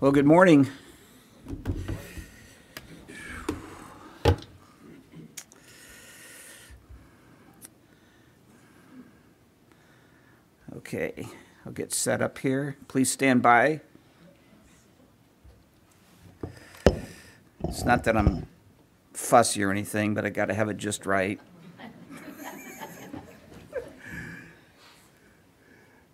Well, good morning. Okay, I'll get set up here. Please stand by. It's not that I'm fussy or anything, but I got to have it just right.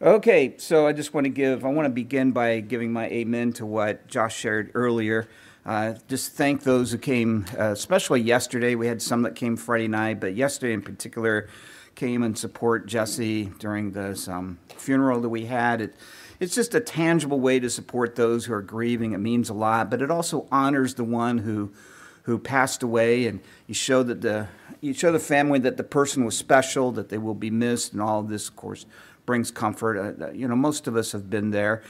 Okay, so I just want to give, I want to begin by giving my amen to what Josh shared earlier. Uh, just thank those who came, uh, especially yesterday. We had some that came Friday night, but yesterday in particular came and support Jesse during this um, funeral that we had. It, it's just a tangible way to support those who are grieving. It means a lot, but it also honors the one who who passed away, and you show that the you show the family that the person was special, that they will be missed, and all of this, of course, brings comfort. Uh, you know, most of us have been there.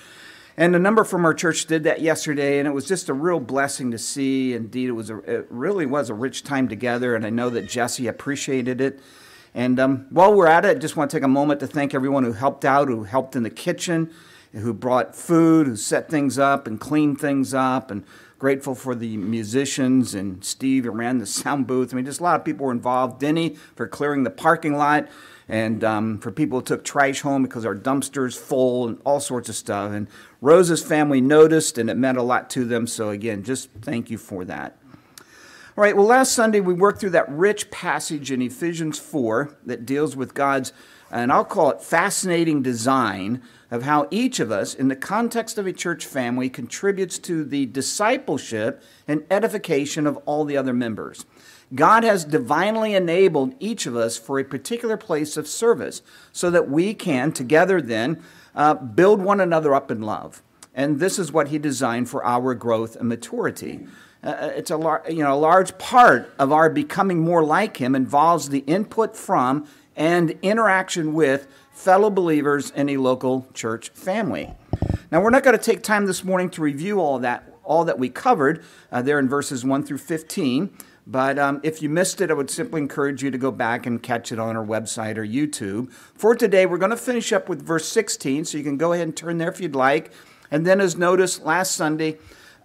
And a number from our church did that yesterday, and it was just a real blessing to see. Indeed, it was a, it really was a rich time together, and I know that Jesse appreciated it. And um, while we're at it, I just want to take a moment to thank everyone who helped out, who helped in the kitchen, who brought food, who set things up and cleaned things up, and grateful for the musicians and Steve who ran the sound booth. I mean, just a lot of people were involved. Denny for clearing the parking lot and um, for people who took trash home because our dumpster's full and all sorts of stuff. And Rose's family noticed, and it meant a lot to them. So, again, just thank you for that. All right, well, last Sunday we worked through that rich passage in Ephesians 4 that deals with God's, and I'll call it fascinating design of how each of us, in the context of a church family, contributes to the discipleship and edification of all the other members. God has divinely enabled each of us for a particular place of service so that we can together then uh, build one another up in love. And this is what He designed for our growth and maturity. Uh, uh it's a, lar- you know, a large part of our becoming more like Him involves the input from and interaction with fellow believers in a local church family. Now, we're not going to take time this morning to review all that, all that we covered uh, there in verses 1 through 15. But um, if you missed it, I would simply encourage you to go back and catch it on our website or YouTube. For today, we're going to finish up with verse 16, so you can go ahead and turn there if you'd like. And then, as noticed last Sunday,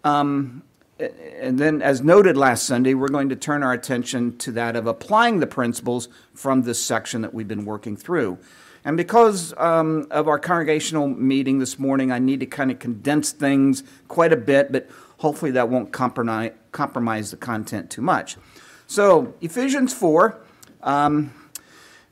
um, and then, as noted last Sunday, we're going to turn our attention to that of applying the principles from this section that we've been working through. And because um, of our congregational meeting this morning, I need to kind of condense things quite a bit, but hopefully that won't compromise, compromise the content too much. So, Ephesians 4, um,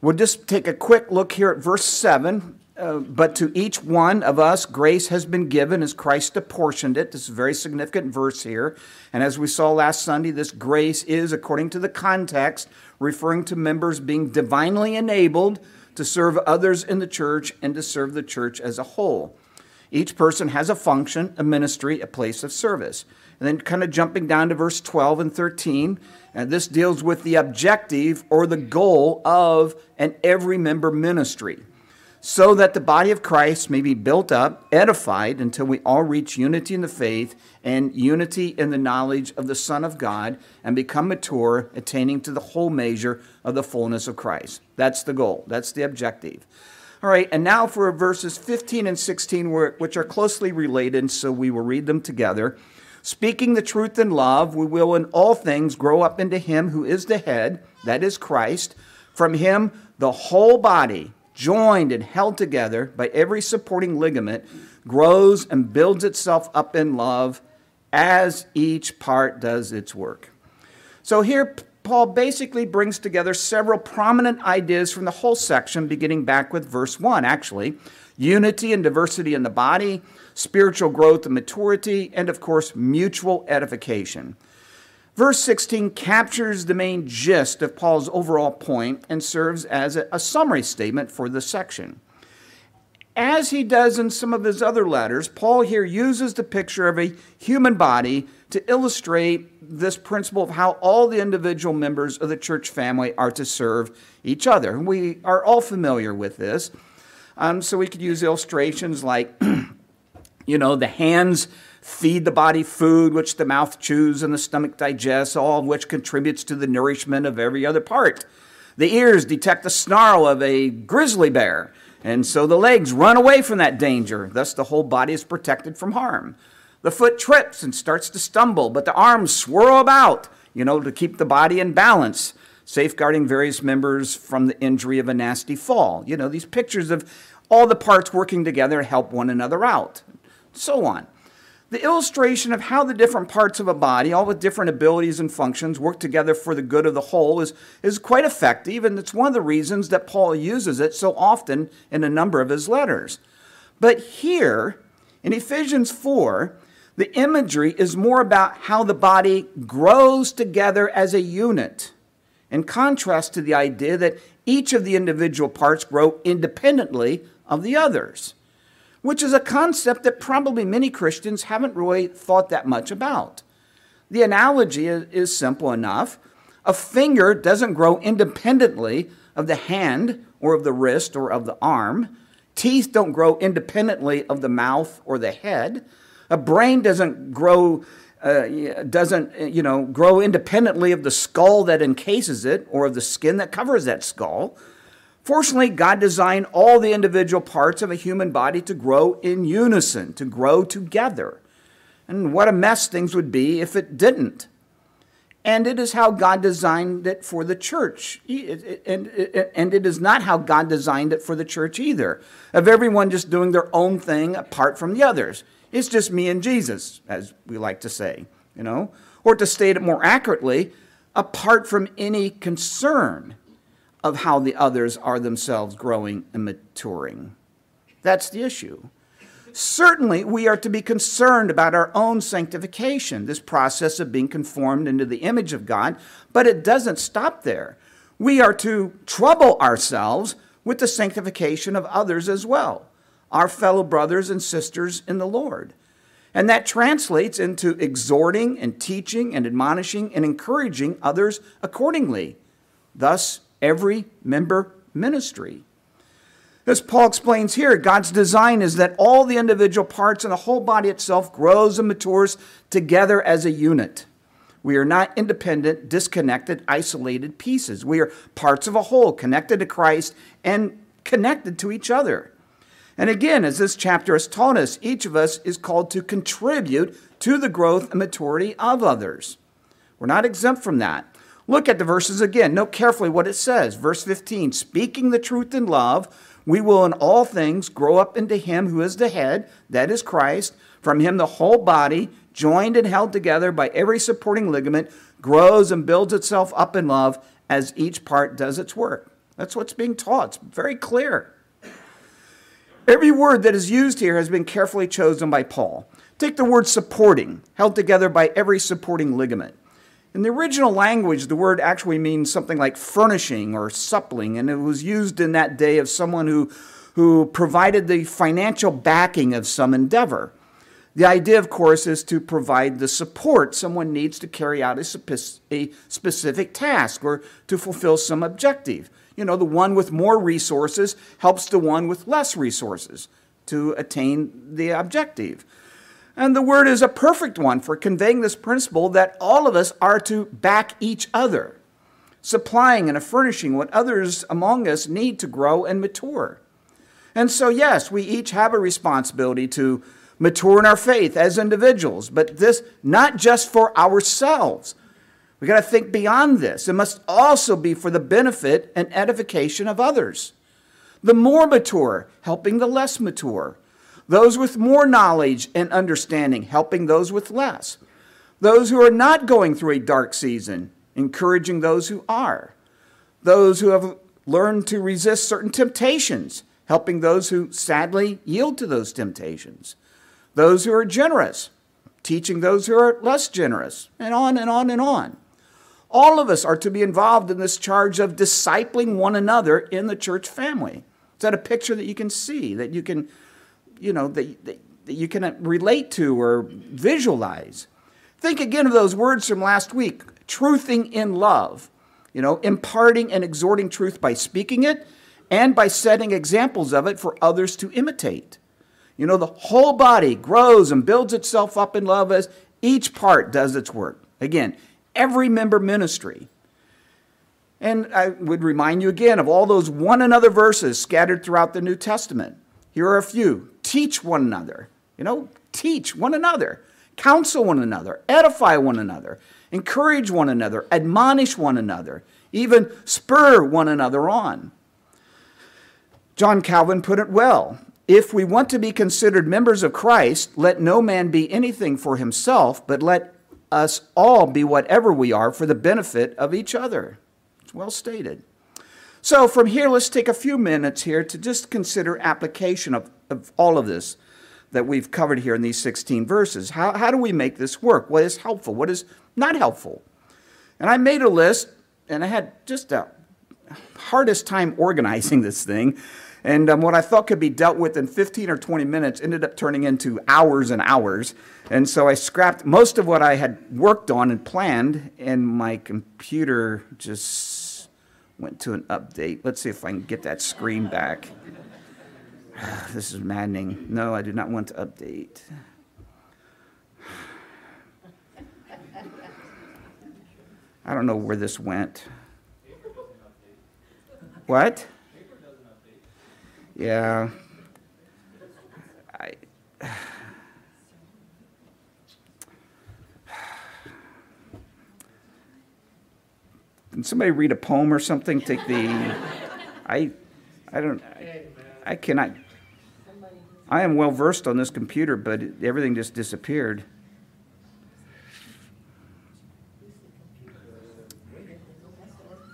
we'll just take a quick look here at verse 7. Uh, but to each one of us, grace has been given as Christ apportioned it. This is a very significant verse here. And as we saw last Sunday, this grace is, according to the context, referring to members being divinely enabled to serve others in the church and to serve the church as a whole. Each person has a function, a ministry, a place of service. And then, kind of jumping down to verse 12 and 13, and this deals with the objective or the goal of an every member ministry, so that the body of Christ may be built up, edified, until we all reach unity in the faith and unity in the knowledge of the Son of God and become mature, attaining to the whole measure of the fullness of Christ. That's the goal, that's the objective. All right, and now for verses 15 and 16, which are closely related, so we will read them together. Speaking the truth in love, we will in all things grow up into Him who is the head, that is Christ. From Him, the whole body, joined and held together by every supporting ligament, grows and builds itself up in love as each part does its work. So here, Paul basically brings together several prominent ideas from the whole section, beginning back with verse 1, actually unity and diversity in the body, spiritual growth and maturity, and of course, mutual edification. Verse 16 captures the main gist of Paul's overall point and serves as a, summary statement for the section. As he does in some of his other letters, Paul here uses the picture of a human body to illustrate this principle of how all the individual members of the church family are to serve each other. We are all familiar with this. Um, so we could use illustrations like, you know, the hands feed the body food, which the mouth chews and the stomach digests, all of which contributes to the nourishment of every other part. The ears detect the snarl of a grizzly bear and so the legs run away from that danger. Thus, the whole body is protected from harm. The foot trips and starts to stumble, but the arms swirl about, you know, to keep the body in balance, safeguarding various members from the injury of a nasty fall. You know, these pictures of all the parts working together to help one another out, so on. The illustration of how the different parts of a body, all with different abilities and functions, work together for the good of the whole is, is quite effective, and it's one of the reasons that Paul uses it so often in a number of his letters. But here, in Ephesians 4, the imagery is more about how the body grows together as a unit, in contrast to the idea that each of the individual parts grow independently of the others which is a concept that probably many Christians haven't really thought that much about. The analogy is, simple enough. A finger doesn't grow independently of the hand or of the wrist or of the arm. Teeth don't grow independently of the mouth or the head. A brain doesn't grow uh, doesn't you know grow independently of the skull that encases it or of the skin that covers that skull. Fortunately, God designed all the individual parts of a human body to grow in unison, to grow together. And what a mess things would be if it didn't. And it is how God designed it for the church. And it is not how God designed it for the church either, of everyone just doing their own thing apart from the others. It's just me and Jesus, as we like to say, you know? Or to state it more accurately, apart from any concern of how the others are themselves growing and maturing. That's the issue. Certainly, we are to be concerned about our own sanctification, this process of being conformed into the image of God, but it doesn't stop there. We are to trouble ourselves with the sanctification of others as well, our fellow brothers and sisters in the Lord. And that translates into exhorting and teaching and admonishing and encouraging others accordingly. Thus, every member ministry. As Paul explains here, God's design is that all the individual parts and the whole body itself grows and matures together as a unit. We are not independent, disconnected, isolated pieces. We are parts of a whole, connected to Christ and connected to each other. And again, as this chapter has taught us, each of us is called to contribute to the growth and maturity of others. We're not exempt from that. Look at the verses again. Note carefully what it says. Verse 15 Speaking the truth in love, we will in all things grow up into him who is the head, that is Christ. From him, the whole body, joined and held together by every supporting ligament, grows and builds itself up in love as each part does its work. That's what's being taught. It's very clear. Every word that is used here has been carefully chosen by Paul. Take the word supporting, held together by every supporting ligament. In the original language, the word actually means something like furnishing or suppling, and it was used in that day of someone who, who provided the financial backing of some endeavor. The idea, of course, is to provide the support someone needs to carry out a, specific task or to fulfill some objective. You know, the one with more resources helps the one with less resources to attain the objective. And the word is a perfect one for conveying this principle that all of us are to back each other, supplying and furnishing what others among us need to grow and mature. And so, yes, we each have a responsibility to mature in our faith as individuals, but this not just for ourselves. We got to think beyond this. It must also be for the benefit and edification of others. The more mature, helping the less mature those with more knowledge and understanding, helping those with less, those who are not going through a dark season, encouraging those who are, those who have learned to resist certain temptations, helping those who sadly yield to those temptations, those who are generous, teaching those who are less generous, and on and on and on. All of us are to be involved in this charge of discipling one another in the church family. Is that a picture that you can see, that you can you know, that, that, that you can relate to or visualize. Think again of those words from last week truthing in love, you know, imparting and exhorting truth by speaking it and by setting examples of it for others to imitate. You know, the whole body grows and builds itself up in love as each part does its work. Again, every member ministry. And I would remind you again of all those one another verses scattered throughout the New Testament. Here are a few teach one another. You know, teach one another, counsel one another, edify one another, encourage one another, admonish one another, even spur one another on. John Calvin put it well. If we want to be considered members of Christ, let no man be anything for himself, but let us all be whatever we are for the benefit of each other. It's well stated. So, from here, let's take a few minutes here to just consider application of, of all of this that we've covered here in these 16 verses. How, how do we make this work? What is helpful? What is not helpful? And I made a list, and I had just a hardest time organizing this thing. And um, what I thought could be dealt with in 15 or 20 minutes ended up turning into hours and hours. And so I scrapped most of what I had worked on and planned, and my computer just went to an update. Let's see if I can get that screen back. this is maddening. No, I do not want to update. I don't know where this went. What? Yeah. Can somebody read a poem or something? Take the. I. I don't. I, I cannot. I am well versed on this computer, but everything just disappeared.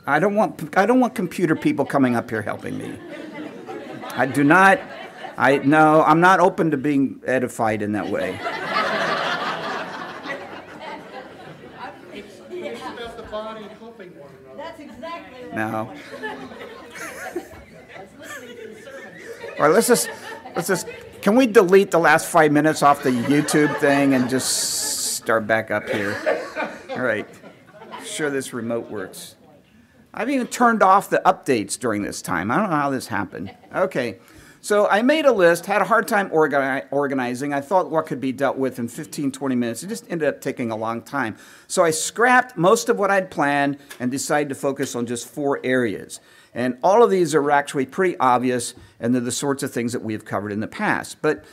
I don't want I don't want computer people coming up here helping me. I do not I no, I'm not open to being edified in that way. No. All right, let's just let's just can we delete the last five minutes off the YouTube thing and just start back up here? All right. Sure this remote works. I've even turned off the updates during this time. I don't know how this happened. Okay, so I made a list, had a hard time organi- organizing. I thought what could be dealt with in 15, 20 minutes. It just ended up taking a long time. So I scrapped most of what I'd planned and decided to focus on just four areas. And all of these are actually pretty obvious, and they're the sorts of things that we have covered in the past. But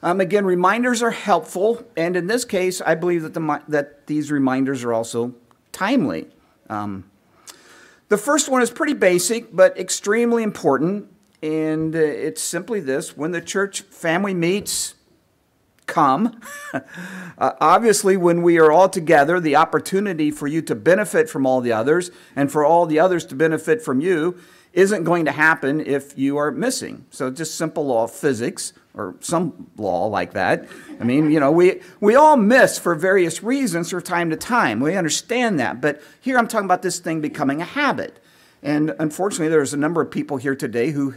um, again, reminders are helpful, and in this case, I believe that, the, that these reminders are also timely. Um, the first one is pretty basic, but extremely important. And uh, it's simply this when the church family meets, come. uh, obviously, when we are all together, the opportunity for you to benefit from all the others and for all the others to benefit from you isn't going to happen if you are missing. So, just simple law of physics or some law like that. I mean, you know, we, we all miss for various reasons from time to time. We understand that. But here I'm talking about this thing becoming a habit. And unfortunately, there's a number of people here today who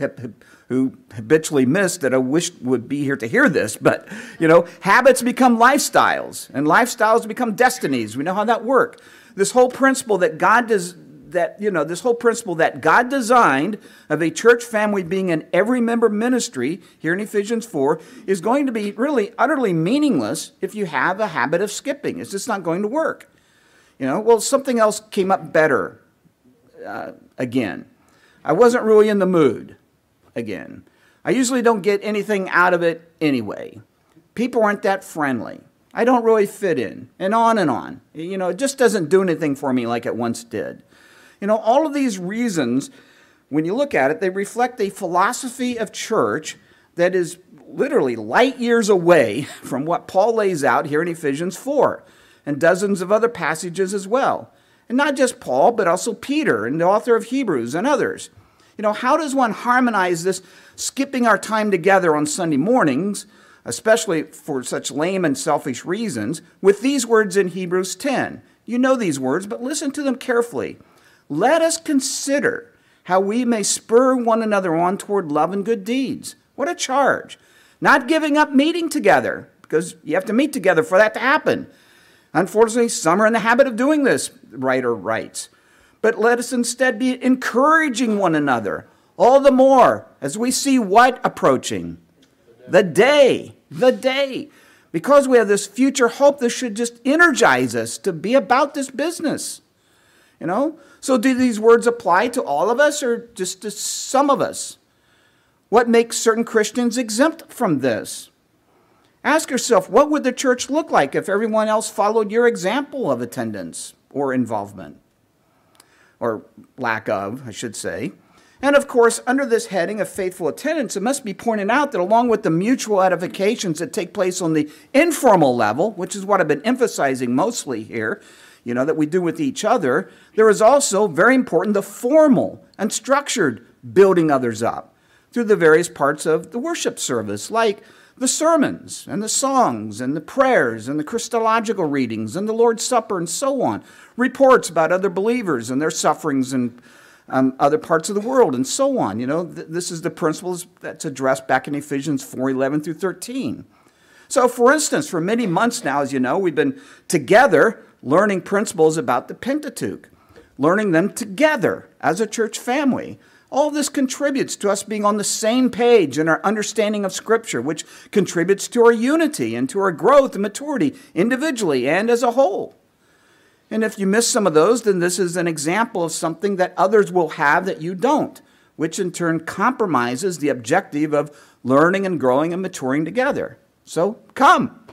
who habitually miss that I wish would be here to hear this. But you know, habits become lifestyles, and lifestyles become destinies. We know how that works. This whole principle that God does that, you know, this whole principle that God designed of a church family being an every member ministry here in Ephesians 4 is going to be really utterly meaningless if you have a habit of skipping. It's just not going to work. You know, well, something else came up better uh, again. I wasn't really in the mood again. I usually don't get anything out of it anyway. People aren't that friendly. I don't really fit in, and on and on. You know, it just doesn't do anything for me like it once did. You know, all of these reasons, when you look at it, they reflect a philosophy of church that is literally light years away from what Paul lays out here in Ephesians 4 and dozens of other passages as well. And not just Paul, but also Peter and the author of Hebrews and others. You know, how does one harmonize this skipping our time together on Sunday mornings, especially for such lame and selfish reasons, with these words in Hebrews 10? You know these words, but listen to them carefully. Let us consider how we may spur one another on toward love and good deeds. What a charge. Not giving up meeting together, because you have to meet together for that to happen. Unfortunately, some are in the habit of doing this, writer writes. But let us instead be encouraging one another, all the more as we see what approaching? The day. The day. Because we have this future hope, this should just energize us to be about this business. You know? So, do these words apply to all of us or just to some of us? What makes certain Christians exempt from this? Ask yourself, what would the church look like if everyone else followed your example of attendance or involvement? Or lack of, I should say. And of course, under this heading of faithful attendance, it must be pointed out that along with the mutual edifications that take place on the informal level, which is what I've been emphasizing mostly here, you know, that we do with each other, there is also, very important, the formal and structured building others up through the various parts of the worship service, like the sermons and the songs and the prayers and the Christological readings and the Lord's Supper and so on, reports about other believers and their sufferings in um, other parts of the world and so on. You know, th- this is the principles that's addressed back in Ephesians 4 11 through 13. So, for instance, for many months now, as you know, we've been together learning principles about the Pentateuch, learning them together as a church family. All this contributes to us being on the same page in our understanding of Scripture, which contributes to our unity and to our growth and maturity individually and as a whole. And if you miss some of those, then this is an example of something that others will have that you don't, which in turn compromises the objective of learning and growing and maturing together. So come.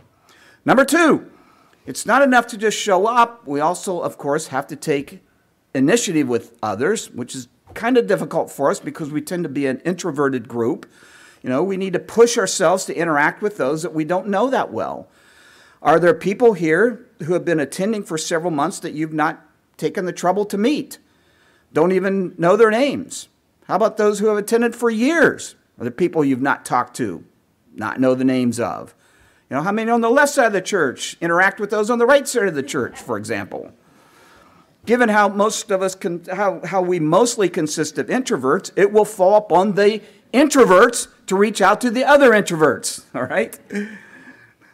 Number two, it's not enough to just show up. We also, of course, have to take initiative with others, which is kind of difficult for us because we tend to be an introverted group. You know, we need to push ourselves to interact with those that we don't know that well. Are there people here who have been attending for several months that you've not taken the trouble to meet? Don't even know their names. How about those who have attended for years? Are there people you've not talked to, not know the names of? You know, how many on the left side of the church interact with those on the right side of the church, for example? Given how most of us, can, how, how we mostly consist of introverts, it will fall upon the introverts to reach out to the other introverts, all right?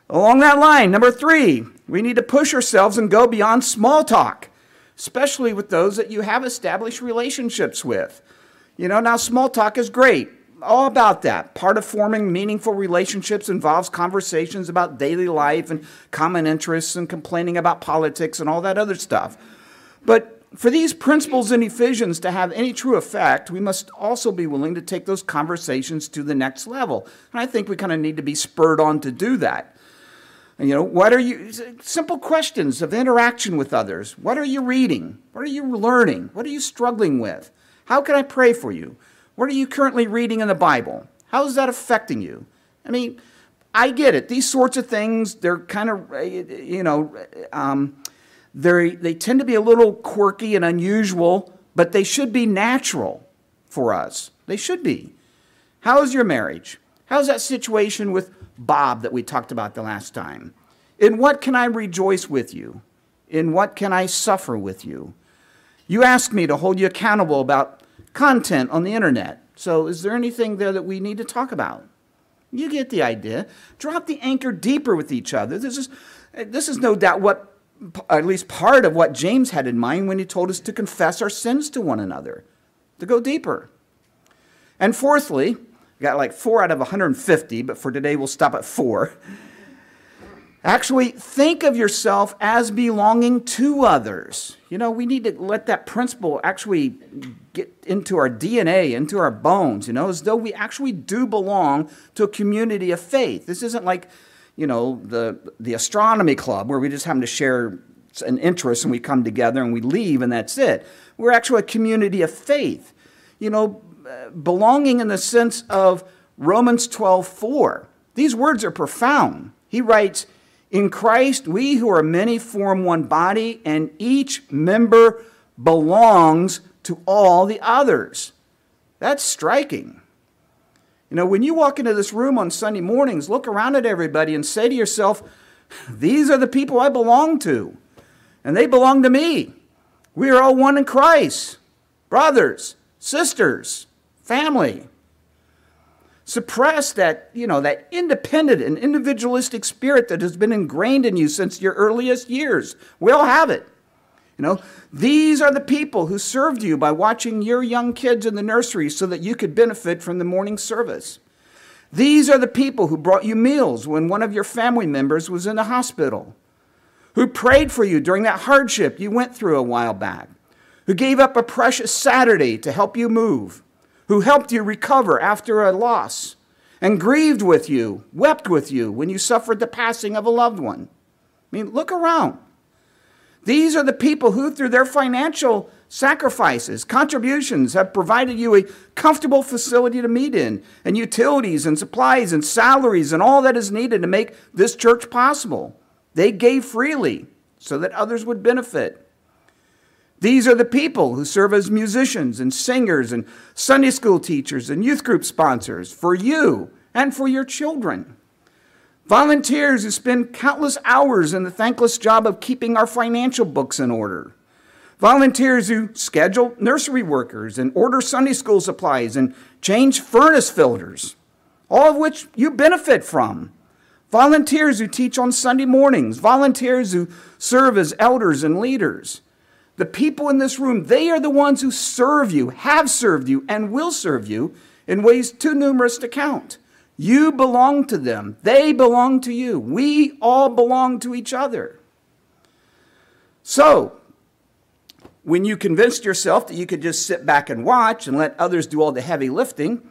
Along that line, number three, we need to push ourselves and go beyond small talk, especially with those that you have established relationships with. You know, now small talk is great, all about that. Part of forming meaningful relationships involves conversations about daily life and common interests and complaining about politics and all that other stuff. But for these principles in Ephesians to have any true effect, we must also be willing to take those conversations to the next level. And I think we kind of need to be spurred on to do that. You know, what are you, simple questions of interaction with others. What are you reading? What are you learning? What are you struggling with? How can I pray for you? What are you currently reading in the Bible? How is that affecting you? I mean, I get it. These sorts of things, they're kind of, eh, eh, you know, eh, um, they they tend to be a little quirky and unusual, but they should be natural for us. They should be. How is your marriage? How's that situation with Bob that we talked about the last time. In what can I rejoice with you? In what can I suffer with you? You asked me to hold you accountable about content on the internet. So, is there anything there that we need to talk about? You get the idea. Drop the anchor deeper with each other. This is, this is no doubt what, at least part of what James had in mind when he told us to confess our sins to one another, to go deeper. And fourthly, got like four out of 150, but for today we'll stop at four. Actually, think of yourself as belonging to others. You know, we need to let that principle actually get into our DNA, into our bones, you know, as though we actually do belong to a community of faith. This isn't like, you know, the, the astronomy club where we just happen to share an interest and we come together and we leave and that's it. We're actually a community of faith. You know, belonging in the sense of Romans 12 4. These words are profound. He writes, In Christ, we who are many form one body, and each member belongs to all the others. That's striking. You know, when you walk into this room on Sunday mornings, look around at everybody and say to yourself, These are the people I belong to, and they belong to me. We are all one in Christ, brothers, sisters family. Suppress that, you know, that independent and individualistic spirit that has been ingrained in you since your earliest years. We all have it. You know, these are the people who served you by watching your young kids in the nursery so that you could benefit from the morning service. These are the people who brought you meals when one of your family members was in the hospital, who prayed for you during that hardship you went through a while back, who gave up a precious Saturday to help you move, who helped you recover after a loss, and grieved with you, wept with you when you suffered the passing of a loved one. I mean, look around. These are the people who, through their financial sacrifices, contributions, have provided you a comfortable facility to meet in, and utilities and supplies and salaries and all that is needed to make this church possible. They gave freely so that others would benefit. These are the people who serve as musicians and singers and Sunday school teachers and youth group sponsors for you and for your children. Volunteers who spend countless hours in the thankless job of keeping our financial books in order. Volunteers who schedule nursery workers and order Sunday school supplies and change furnace filters, all of which you benefit from. Volunteers who teach on Sunday mornings, volunteers who serve as elders and leaders. The people in this room, they are the ones who serve you, have served you, and will serve you in ways too numerous to count. You belong to them, they belong to you. We all belong to each other. So, when you convinced yourself that you could just sit back and watch and let others do all the heavy lifting,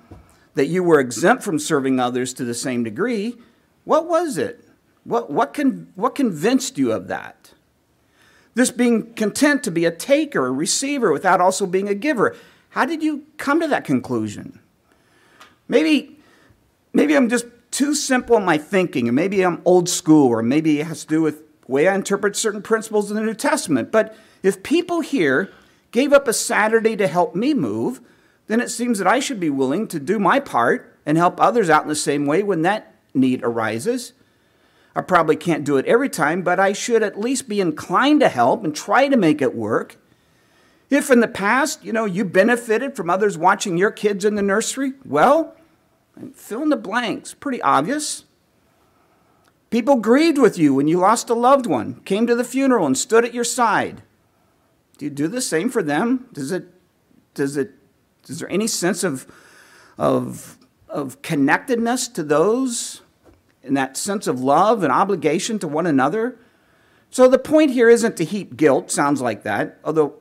that you were exempt from serving others to the same degree, what was it? What, what, con, what convinced you of that? This being content to be a taker, a receiver, without also being a giver. How did you come to that conclusion? Maybe, maybe I'm just too simple in my thinking, and maybe I'm old school, or maybe it has to do with the way I interpret certain principles in the New Testament. But if people here gave up a Saturday to help me move, then it seems that I should be willing to do my part and help others out in the same way when that need arises. I probably can't do it every time, but I should at least be inclined to help and try to make it work. If in the past, you know, you benefited from others watching your kids in the nursery, well, fill in the blanks. Pretty obvious. People grieved with you when you lost a loved one, came to the funeral and stood at your side. Do you do the same for them? Does it does it is there any sense of of of connectedness to those and that sense of love and obligation to one another. So the point here isn't to heap guilt, sounds like that, although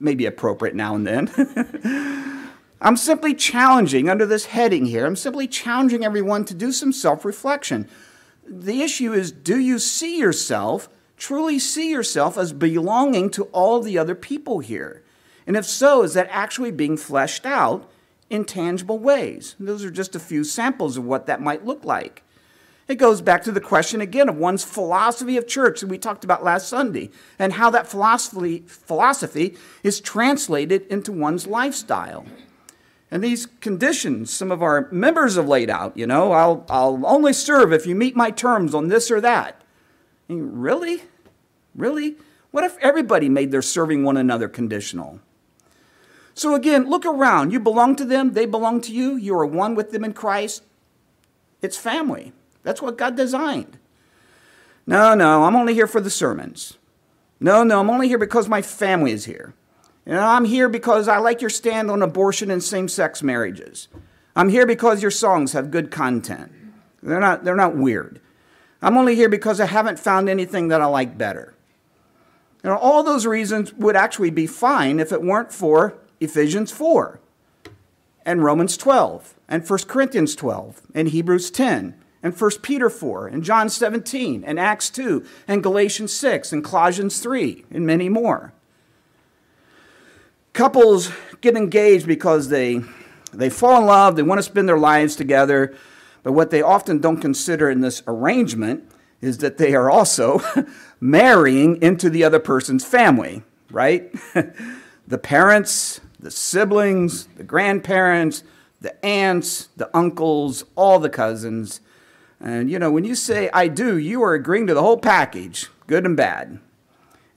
maybe appropriate now and then. I'm simply challenging, under this heading here, I'm simply challenging everyone to do some self reflection. The issue is do you see yourself, truly see yourself as belonging to all the other people here? And if so, is that actually being fleshed out in tangible ways? Those are just a few samples of what that might look like. It goes back to the question again of one's philosophy of church that we talked about last Sunday and how that philosophy, philosophy is translated into one's lifestyle. And these conditions some of our members have laid out, you know, I'll, I'll only serve if you meet my terms on this or that. Really? Really? What if everybody made their serving one another conditional? So again, look around. You belong to them, they belong to you, you are one with them in Christ. It's family. That's what God designed. No, no, I'm only here for the sermons. No, no, I'm only here because my family is here. Know, I'm here because I like your stand on abortion and same sex marriages. I'm here because your songs have good content. They're not, they're not weird. I'm only here because I haven't found anything that I like better. You know, all those reasons would actually be fine if it weren't for Ephesians 4 and Romans 12 and 1 Corinthians 12 and Hebrews 10 and 1 Peter 4 and John 17 and Acts 2 and Galatians 6 and Colossians 3 and many more. Couples get engaged because they, they fall in love, they want to spend their lives together, but what they often don't consider in this arrangement is that they are also marrying into the other person's family, right? the parents, the siblings, the grandparents, the aunts, the uncles, all the cousins and you know, when you say I do, you are agreeing to the whole package, good and bad.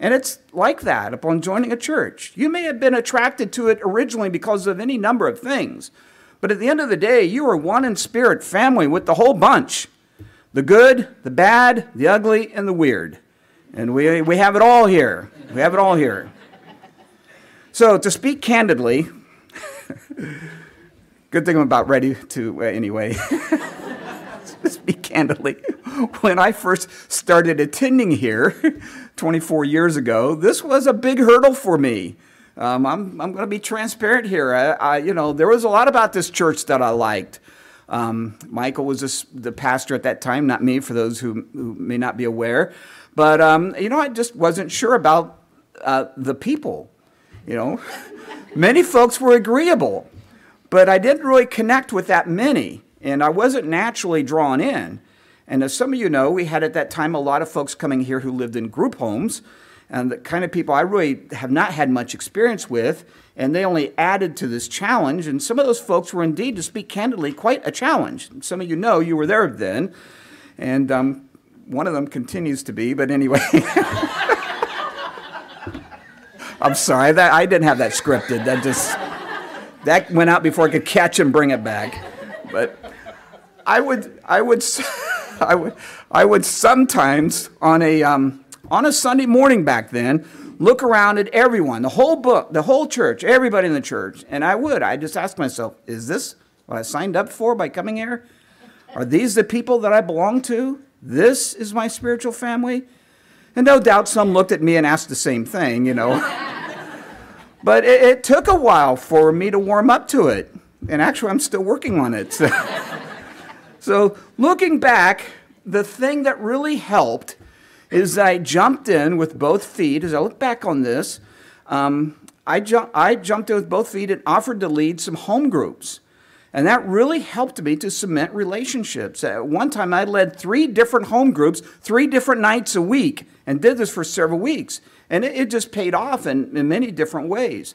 And it's like that upon joining a church. You may have been attracted to it originally because of any number of things, but at the end of the day, you are one in spirit family with the whole bunch the good, the bad, the ugly, and the weird. And we, we have it all here. We have it all here. So, to speak candidly, good thing I'm about ready to, uh, anyway. speak candidly, when I first started attending here 24 years ago, this was a big hurdle for me. Um, I'm, I'm going to be transparent here. I, I, you know, there was a lot about this church that I liked. Um, Michael was this, the pastor at that time, not me, for those who, who may not be aware. But, um, you know, I just wasn't sure about uh, the people. You know, many folks were agreeable, but I didn't really connect with that many, and I wasn't naturally drawn in. And as some of you know, we had at that time a lot of folks coming here who lived in group homes, and the kind of people I really have not had much experience with, and they only added to this challenge. And some of those folks were indeed, to speak candidly, quite a challenge. Some of you know you were there then, and um, one of them continues to be, but anyway. I'm sorry, that I didn't have that scripted. That just that went out before I could catch and bring it back. But I would, I would. I would, I would sometimes on a, um, on a Sunday morning back then look around at everyone, the whole book, the whole church, everybody in the church, and I would. I just ask myself, is this what I signed up for by coming here? Are these the people that I belong to? This is my spiritual family? And no doubt some looked at me and asked the same thing, you know. but it, it, took a while for me to warm up to it. And actually, I'm still working on it. So. So, looking back, the thing that really helped is I jumped in with both feet. As I look back on this, um, I, ju- I jumped in with both feet and offered to lead some home groups. And that really helped me to cement relationships. At one time, I led three different home groups, three different nights a week, and did this for several weeks. And it, it just paid off in, in many different ways.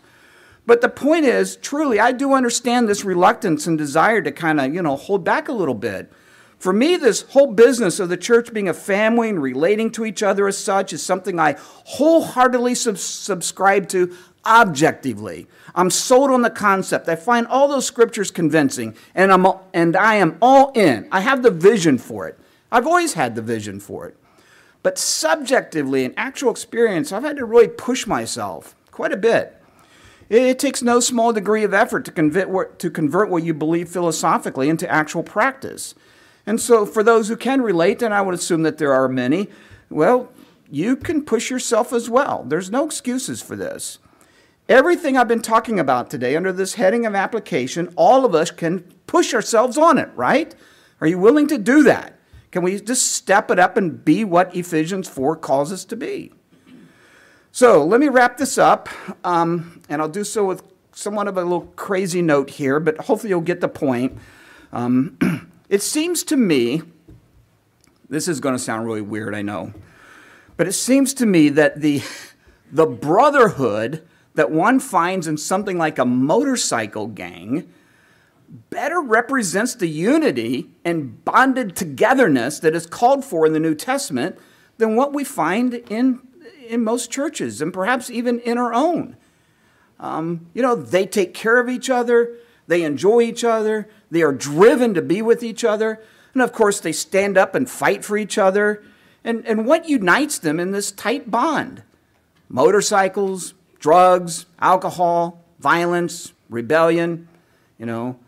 But the point is, truly, I do understand this reluctance and desire to kind of, you know, hold back a little bit. For me, this whole business of the church being a family and relating to each other as such is something I wholeheartedly sub- subscribe to objectively. I'm sold on the concept. I find all those scriptures convincing, and, I'm, all, and I am all in. I have the vision for it. I've always had the vision for it. But subjectively, in actual experience, I've had to really push myself quite a bit. It takes no small degree of effort to convert, to convert what you believe philosophically into actual practice. And so, for those who can relate, and I would assume that there are many, well, you can push yourself as well. There's no excuses for this. Everything I've been talking about today under this heading of application, all of us can push ourselves on it, right? Are you willing to do that? Can we just step it up and be what Ephesians 4 calls us to be? So let me wrap this up, um, and I'll do so with somewhat of a little crazy note here, but hopefully you'll get the point. Um, it seems to me, this is going to sound really weird, I know, but it seems to me that the, the brotherhood that one finds in something like a motorcycle gang better represents the unity and bonded togetherness that is called for in the New Testament than what we find in in most churches and perhaps even in our own. Um, you know, they take care of each other, they enjoy each other, they are driven to be with each other, and of course, they stand up and fight for each other. And, and what unites them in this tight bond? Motorcycles, drugs, alcohol, violence, rebellion, you know.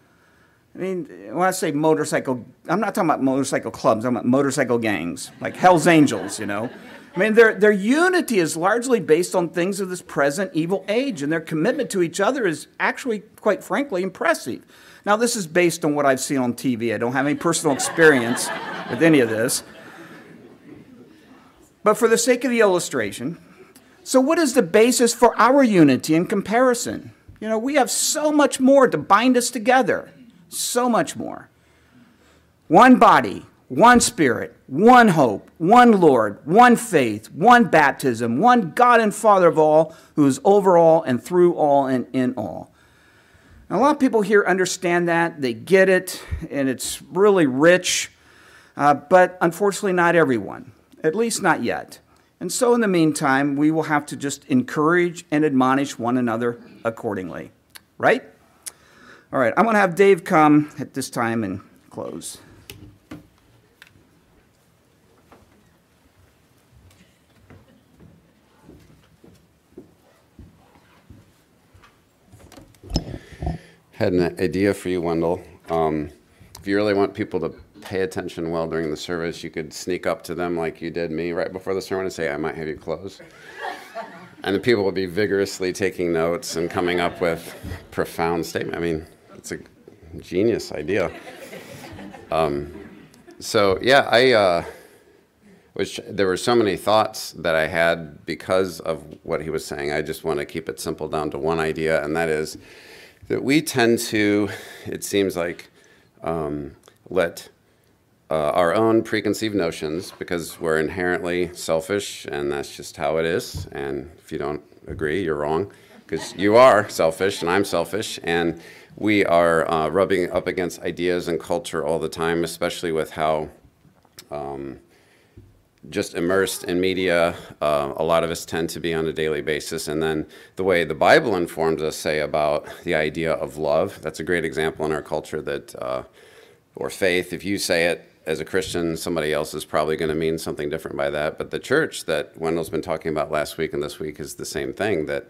I mean, when I say motorcycle, I'm not talking about motorcycle clubs, I'm talking about motorcycle gangs, like Hell's Angels, you know. I mean, their, their unity is largely based on things of this present evil age, and their commitment to each other is actually, quite frankly, impressive. Now, this is based on what I've seen on TV. I don't have any personal experience with any of this. But for the sake of the illustration, so what is the basis for our unity in comparison? You know, we have so much more to bind us together, so much more. One body, one Spirit, one hope, one Lord, one faith, one baptism, one God and Father of all, who is over all and through all and in all. Now, a lot of people here understand that, they get it, and it's really rich, uh, but unfortunately, not everyone, at least not yet. And so, in the meantime, we will have to just encourage and admonish one another accordingly, right? All right, I'm going to have Dave come at this time and close. Had an idea for you, Wendell. Um, if you really want people to pay attention well during the service, you could sneak up to them like you did me right before the sermon and say, I might have you close. And the people would be vigorously taking notes and coming up with profound statements. I mean, it's a genius idea. So yeah, I uh, which there were so many thoughts that I had because of what he was saying. I just want to keep it simple down to one idea, and that is that we tend to, it seems like, um, let uh, our own preconceived notions because we're inherently selfish, and that's just how it is. And if you don't agree, you're wrong because you are selfish, and I'm selfish, and we are uh, rubbing up against ideas and culture all the time, especially with how um, just immersed in media. Uh, a lot of us tend to be on a daily basis. And then the way the Bible informs us, say, about the idea of love, that's a great example in our culture that, uh, or faith, if you say it as a Christian, somebody else is probably going to mean something different by that. But the church that Wendell's been talking about last week and this week is the same thing that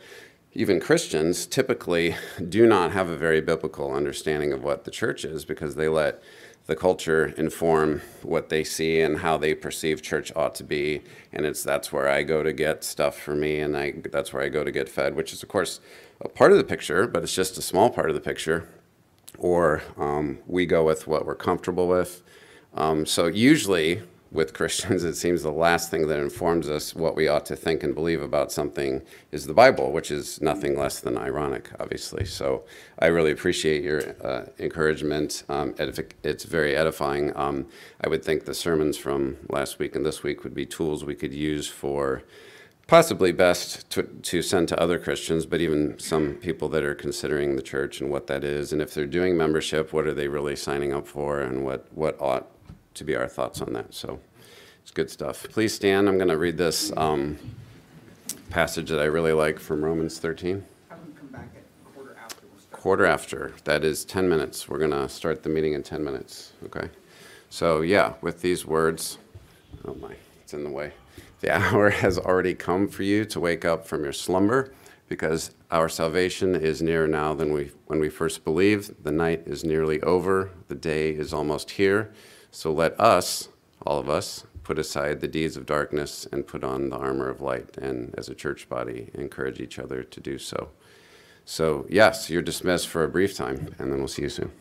even Christians typically do not have a very biblical understanding of what the church is because they let the culture inform what they see and how they perceive church ought to be. And it's that's where I go to get stuff for me and I that's where I go to get fed which is of course a part of the picture but it's just a small part of the picture. Or um, we go with what we're comfortable with. Um, so usually with Christians, it seems the last thing that informs us what we ought to think and believe about something is the Bible, which is nothing less than ironic, obviously. So I really appreciate your uh, encouragement. Um, it's very edifying. Um, I would think the sermons from last week and this week would be tools we could use for possibly best to, to send to other Christians, but even some people that are considering the church and what that is. And if they're doing membership, what are they really signing up for and what, what ought to be our thoughts on that. So it's good stuff. Please stand. I'm going to read this um, passage that I really like from Romans 13. Have them come back at quarter after we'll. Quarter after. That is 10 minutes. We're going to start the meeting in 10 minutes. Okay. So, yeah, with these words, oh my, it's in the way. The hour has already come for you to wake up from your slumber because our salvation is nearer now than we, when we first believed. The night is nearly over, the day is almost here. So let us, all of us, put aside the deeds of darkness and put on the armor of light, and as a church body, encourage each other to do so. So, yes, you're dismissed for a brief time, and then we'll see you soon.